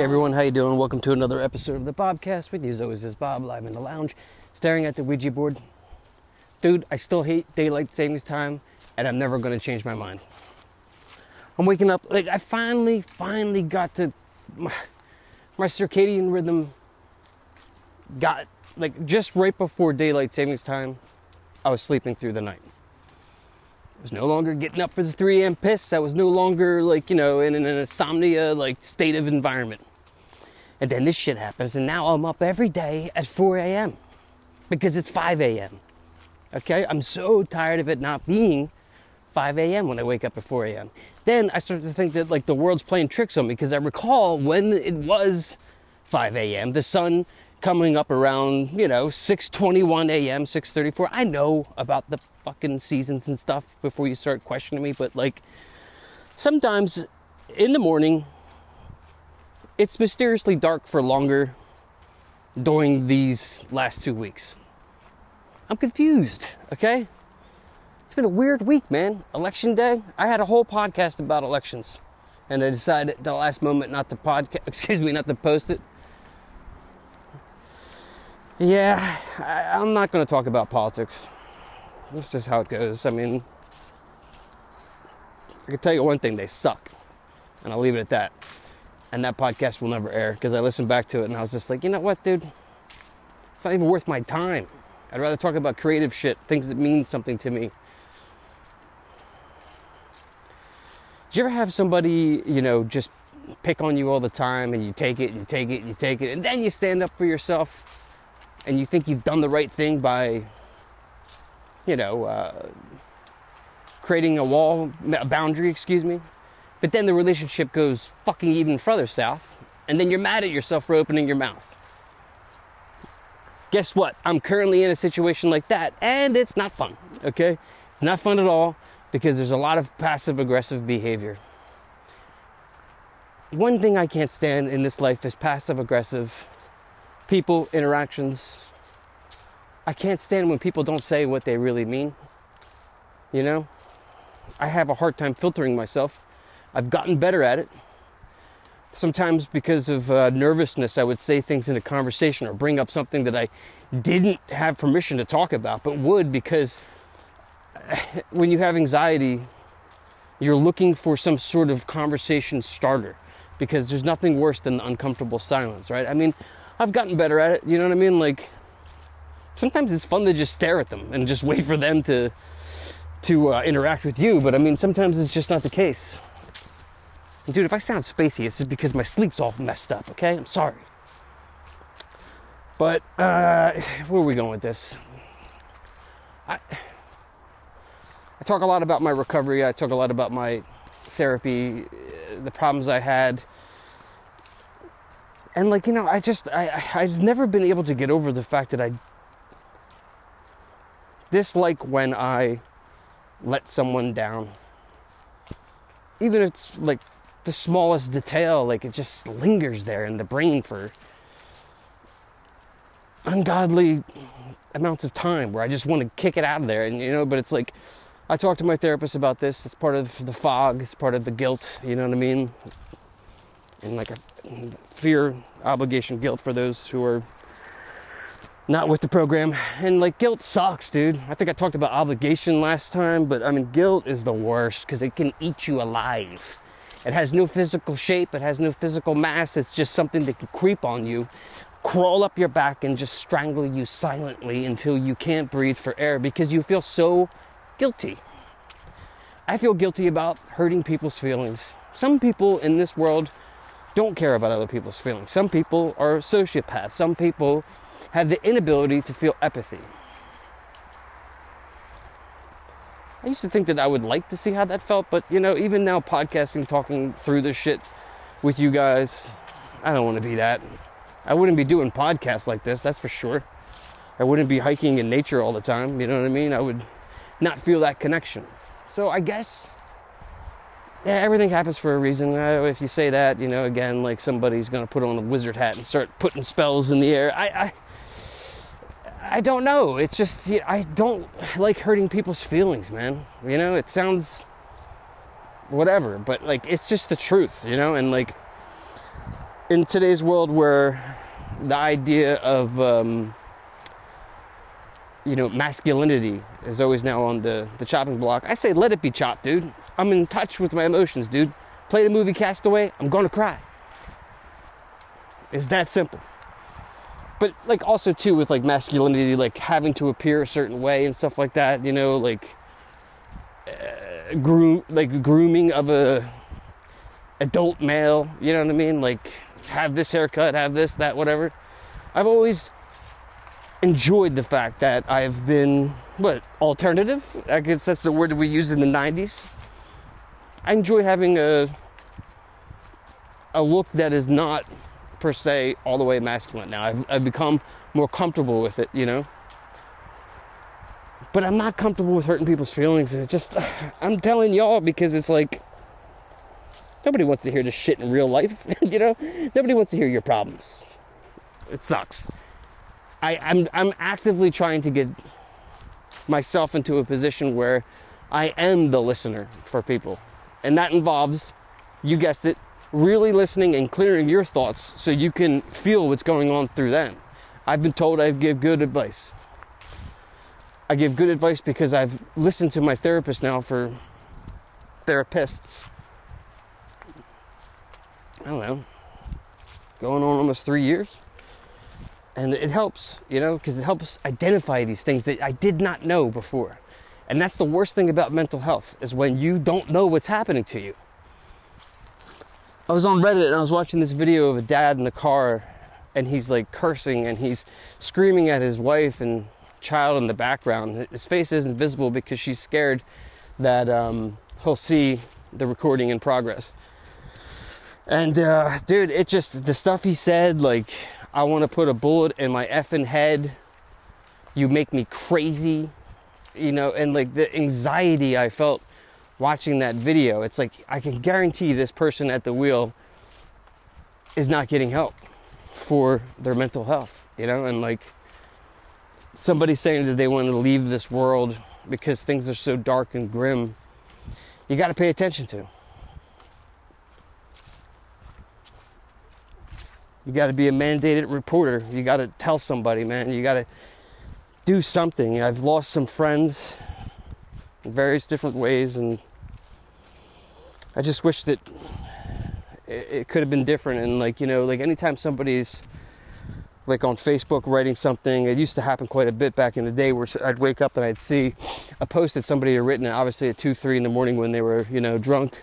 everyone, how you doing? Welcome to another episode of the Bobcast with you. As always, is Bob live in the lounge, staring at the Ouija board. Dude, I still hate daylight savings time, and I'm never going to change my mind. I'm waking up like I finally, finally got to my, my circadian rhythm. Got like just right before daylight savings time, I was sleeping through the night. Was no longer getting up for the 3 a.m. piss. I was no longer like, you know, in an insomnia like state of environment. And then this shit happens, and now I'm up every day at 4 a.m. because it's 5 a.m. Okay? I'm so tired of it not being 5 a.m. when I wake up at 4 a.m. Then I start to think that like the world's playing tricks on me because I recall when it was 5 a.m. the sun coming up around you know 6:21 a.m. 6:34. I know about the fucking seasons and stuff before you start questioning me, but like sometimes in the morning it's mysteriously dark for longer during these last two weeks. I'm confused, okay? It's been a weird week, man. Election day. I had a whole podcast about elections, and I decided at the last moment not to podcast. Excuse me, not to post it. Yeah, I, I'm not going to talk about politics. That's is how it goes. I mean, I can tell you one thing: they suck, and I'll leave it at that and that podcast will never air because I listened back to it and I was just like, you know what, dude? It's not even worth my time. I'd rather talk about creative shit, things that mean something to me. Did you ever have somebody, you know, just pick on you all the time and you take it and you take it and you take it and then you stand up for yourself and you think you've done the right thing by, you know, uh, creating a wall, a boundary, excuse me, but then the relationship goes fucking even further south, and then you're mad at yourself for opening your mouth. Guess what? I'm currently in a situation like that, and it's not fun, okay? It's not fun at all because there's a lot of passive aggressive behavior. One thing I can't stand in this life is passive aggressive people, interactions. I can't stand when people don't say what they really mean. You know? I have a hard time filtering myself I've gotten better at it. Sometimes, because of uh, nervousness, I would say things in a conversation or bring up something that I didn't have permission to talk about, but would because when you have anxiety, you're looking for some sort of conversation starter because there's nothing worse than the uncomfortable silence, right? I mean, I've gotten better at it, you know what I mean? Like, sometimes it's fun to just stare at them and just wait for them to to uh, interact with you, but I mean, sometimes it's just not the case. Dude, if I sound spacey, it's just because my sleep's all messed up, okay? I'm sorry. But, uh, where are we going with this? I, I talk a lot about my recovery, I talk a lot about my therapy, the problems I had. And, like, you know, I just, I, I've never been able to get over the fact that I dislike when I let someone down. Even if it's like the smallest detail, like it just lingers there in the brain for ungodly amounts of time where I just want to kick it out of there. And, you know, but it's like, I talked to my therapist about this. It's part of the fog, it's part of the guilt, you know what I mean? And like a fear, obligation, guilt for those who are not with the program. And like guilt sucks, dude. I think I talked about obligation last time, but I mean, guilt is the worst because it can eat you alive. It has no physical shape, it has no physical mass. It's just something that can creep on you, crawl up your back, and just strangle you silently until you can't breathe for air because you feel so guilty. I feel guilty about hurting people's feelings. Some people in this world don't care about other people's feelings. Some people are sociopaths. Some people have the inability to feel empathy. I used to think that I would like to see how that felt, but you know, even now podcasting, talking through this shit with you guys, I don't want to be that. I wouldn't be doing podcasts like this, that's for sure. I wouldn't be hiking in nature all the time, you know what I mean? I would not feel that connection. So I guess yeah, everything happens for a reason. If you say that, you know, again, like somebody's gonna put on a wizard hat and start putting spells in the air. I, I I don't know. It's just I don't like hurting people's feelings, man. You know, it sounds whatever, but like it's just the truth, you know, and like in today's world where the idea of um, you know masculinity is always now on the, the chopping block i say let it be chopped dude. I'm in touch with my emotions dude. Play the movie castaway i'm gonna cry. It's that simple but like also too with like masculinity like having to appear a certain way and stuff like that you know like uh, groom like grooming of a adult male you know what i mean? Like have this haircut have this that whatever. I've always enjoyed the fact that i've been what alternative? I guess that's the word that we used in the 90s i enjoy having a a look that is not per se all the way masculine now. I've, I've become more comfortable with it, you know. But I'm not comfortable with hurting people's feelings. It's just, I'm telling y'all because it's like, nobody wants to hear this shit in real life, you know? Nobody wants to hear your problems. It sucks. I, I'm, I'm actively trying to get myself into a position where I am the listener for people. And that involves, you guessed it, really listening and clearing your thoughts so you can feel what's going on through them. I've been told I give good advice. I give good advice because I've listened to my therapist now for therapists. I don't know, going on almost three years. And it helps, you know, because it helps identify these things that I did not know before. And that's the worst thing about mental health is when you don't know what's happening to you. I was on Reddit and I was watching this video of a dad in the car and he's like cursing and he's screaming at his wife and child in the background. His face isn't visible because she's scared that um, he'll see the recording in progress. And uh, dude, it just the stuff he said, like, I want to put a bullet in my effing head. You make me crazy, you know, and like the anxiety I felt watching that video, it's like I can guarantee this person at the wheel is not getting help for their mental health, you know, and like somebody saying that they want to leave this world because things are so dark and grim, you got to pay attention to. You got to be a mandated reporter. You got to tell somebody, man. You got to do something. I've lost some friends in various different ways, and I just wish that it, could have been different. And like you know, like anytime somebody's like on Facebook writing something, it used to happen quite a bit back in the day where I'd wake up and I'd see a post that somebody had written, obviously at two, three in the morning when they were you know drunk,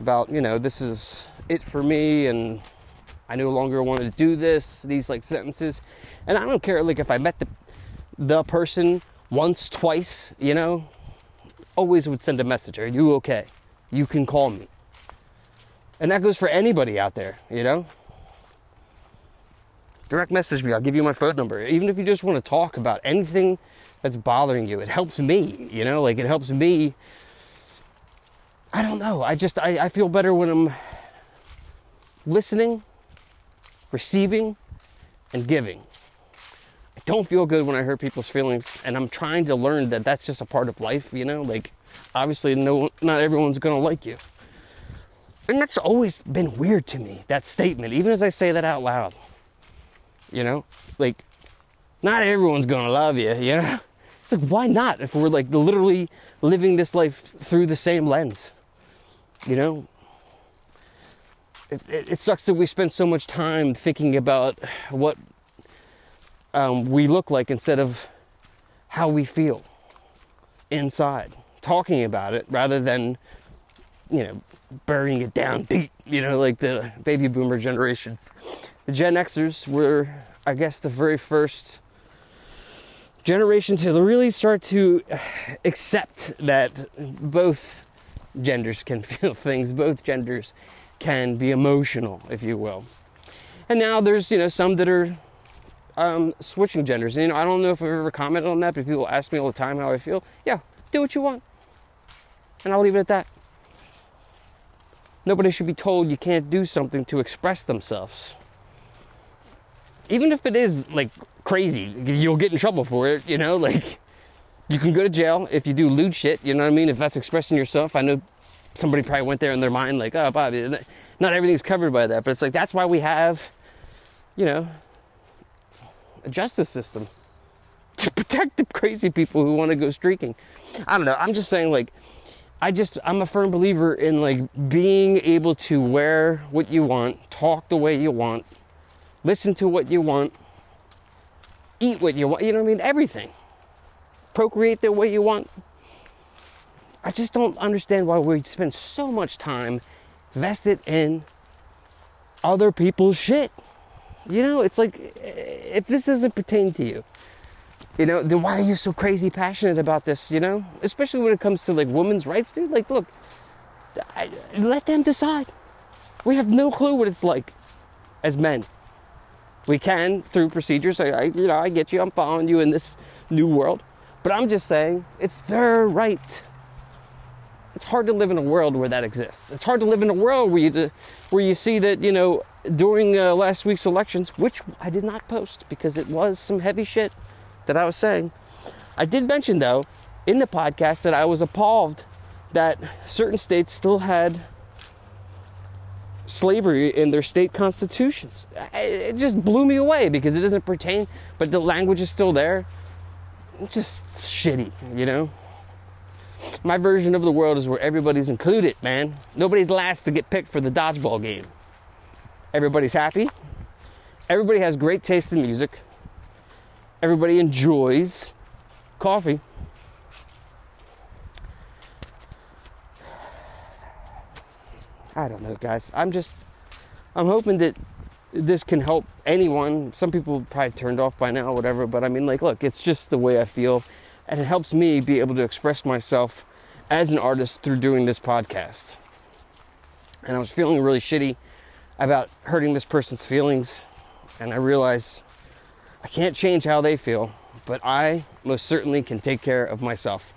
about you know this is it for me and I no longer want to do this. These like sentences, and I don't care like if I met the the person once, twice, you know, always would send a message. Are you okay? you can call me. And that goes for anybody out there, you know? Direct message me, I'll give you my phone number. Even if you just want to talk about anything that's bothering you, it helps me, you know? Like it helps me. I don't know. I just, I, I feel better when I'm listening, receiving, and giving. I don't feel good when I hurt people's feelings, and I'm trying to learn that that's just a part of life, you know? Like, obviously no not everyone's to like you. And that's always been weird to me, that statement, even as I say that out loud. You know? Like not everyone's to love you, you know? It's like why not if we're like literally living this life through the same lens? You know? It, it, it sucks that we spend so much time thinking about what um, we look like instead of how we feel inside talking about it rather than, you know, burying it down deep, you know, like the baby boomer generation. The Gen Xers were, I guess, the very first generation to really start to accept that both genders can feel things, both genders can be emotional, if you will. And now there's, you know, some that are um, switching genders. And, you know, I don't know if I've ever commented on that, but people ask me all the time how I feel. Yeah, do what you want. And I'll leave it at that. Nobody should be told you can't do something to express themselves. Even if it is like crazy, you'll get in trouble for it, you know, like you can go to jail if you do lewd shit, you know what I mean? If that's expressing yourself, I know somebody probably went there in their mind, like, oh, Bobby, not everything's covered by that. But it's like, that's why we have, you know, justice system to protect the crazy people who want to go streaking. I don't know. I'm just saying, like, I just, I'm a firm believer in, like, being able to wear what you want, talk the way you want, listen to what you want, eat what you want, you know what I mean? Everything. Procreate the way you want. I just don't understand why we spend so much time vested in other people's shit. You know, it's like if this doesn't pertain to you, you know, then why are you so crazy passionate about this? You know, especially when it comes to like women's rights, dude. Like, look, I, let them decide. We have no clue what it's like as men. We can through procedures. I, I, you know, I get you. I'm following you in this new world, but I'm just saying it's their right. It's hard to live in a world where that exists. It's hard to live in a world where you, where you see that you know during uh, last week's elections, which I did not post because it was some heavy shit that I was saying. I did mention though in the podcast that I was appalled that certain states still had slavery in their state constitutions. It just blew me away because it doesn't pertain, but the language is still there. It's just shitty, you know? My version of the world is where everybody's included, man. Nobody's last to get picked for the dodgeball game. Everybody's happy. Everybody has great taste in music. Everybody enjoys coffee. I don't know, guys. I'm just, I'm hoping that this can help anyone. Some people probably turned off by now, whatever. But I mean, like, look, it's just the way I feel, and it helps me be able to express myself as an artist through doing this podcast. And I was feeling really shitty about hurting this person's feelings, and I realized I can't change how they feel, but I most certainly can take care of myself.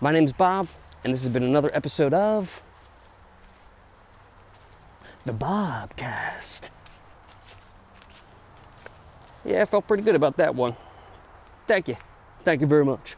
My name's Bob, and this has been another episode of the Bobcast. Yeah, I felt pretty good about that one. Thank you. Thank you very much.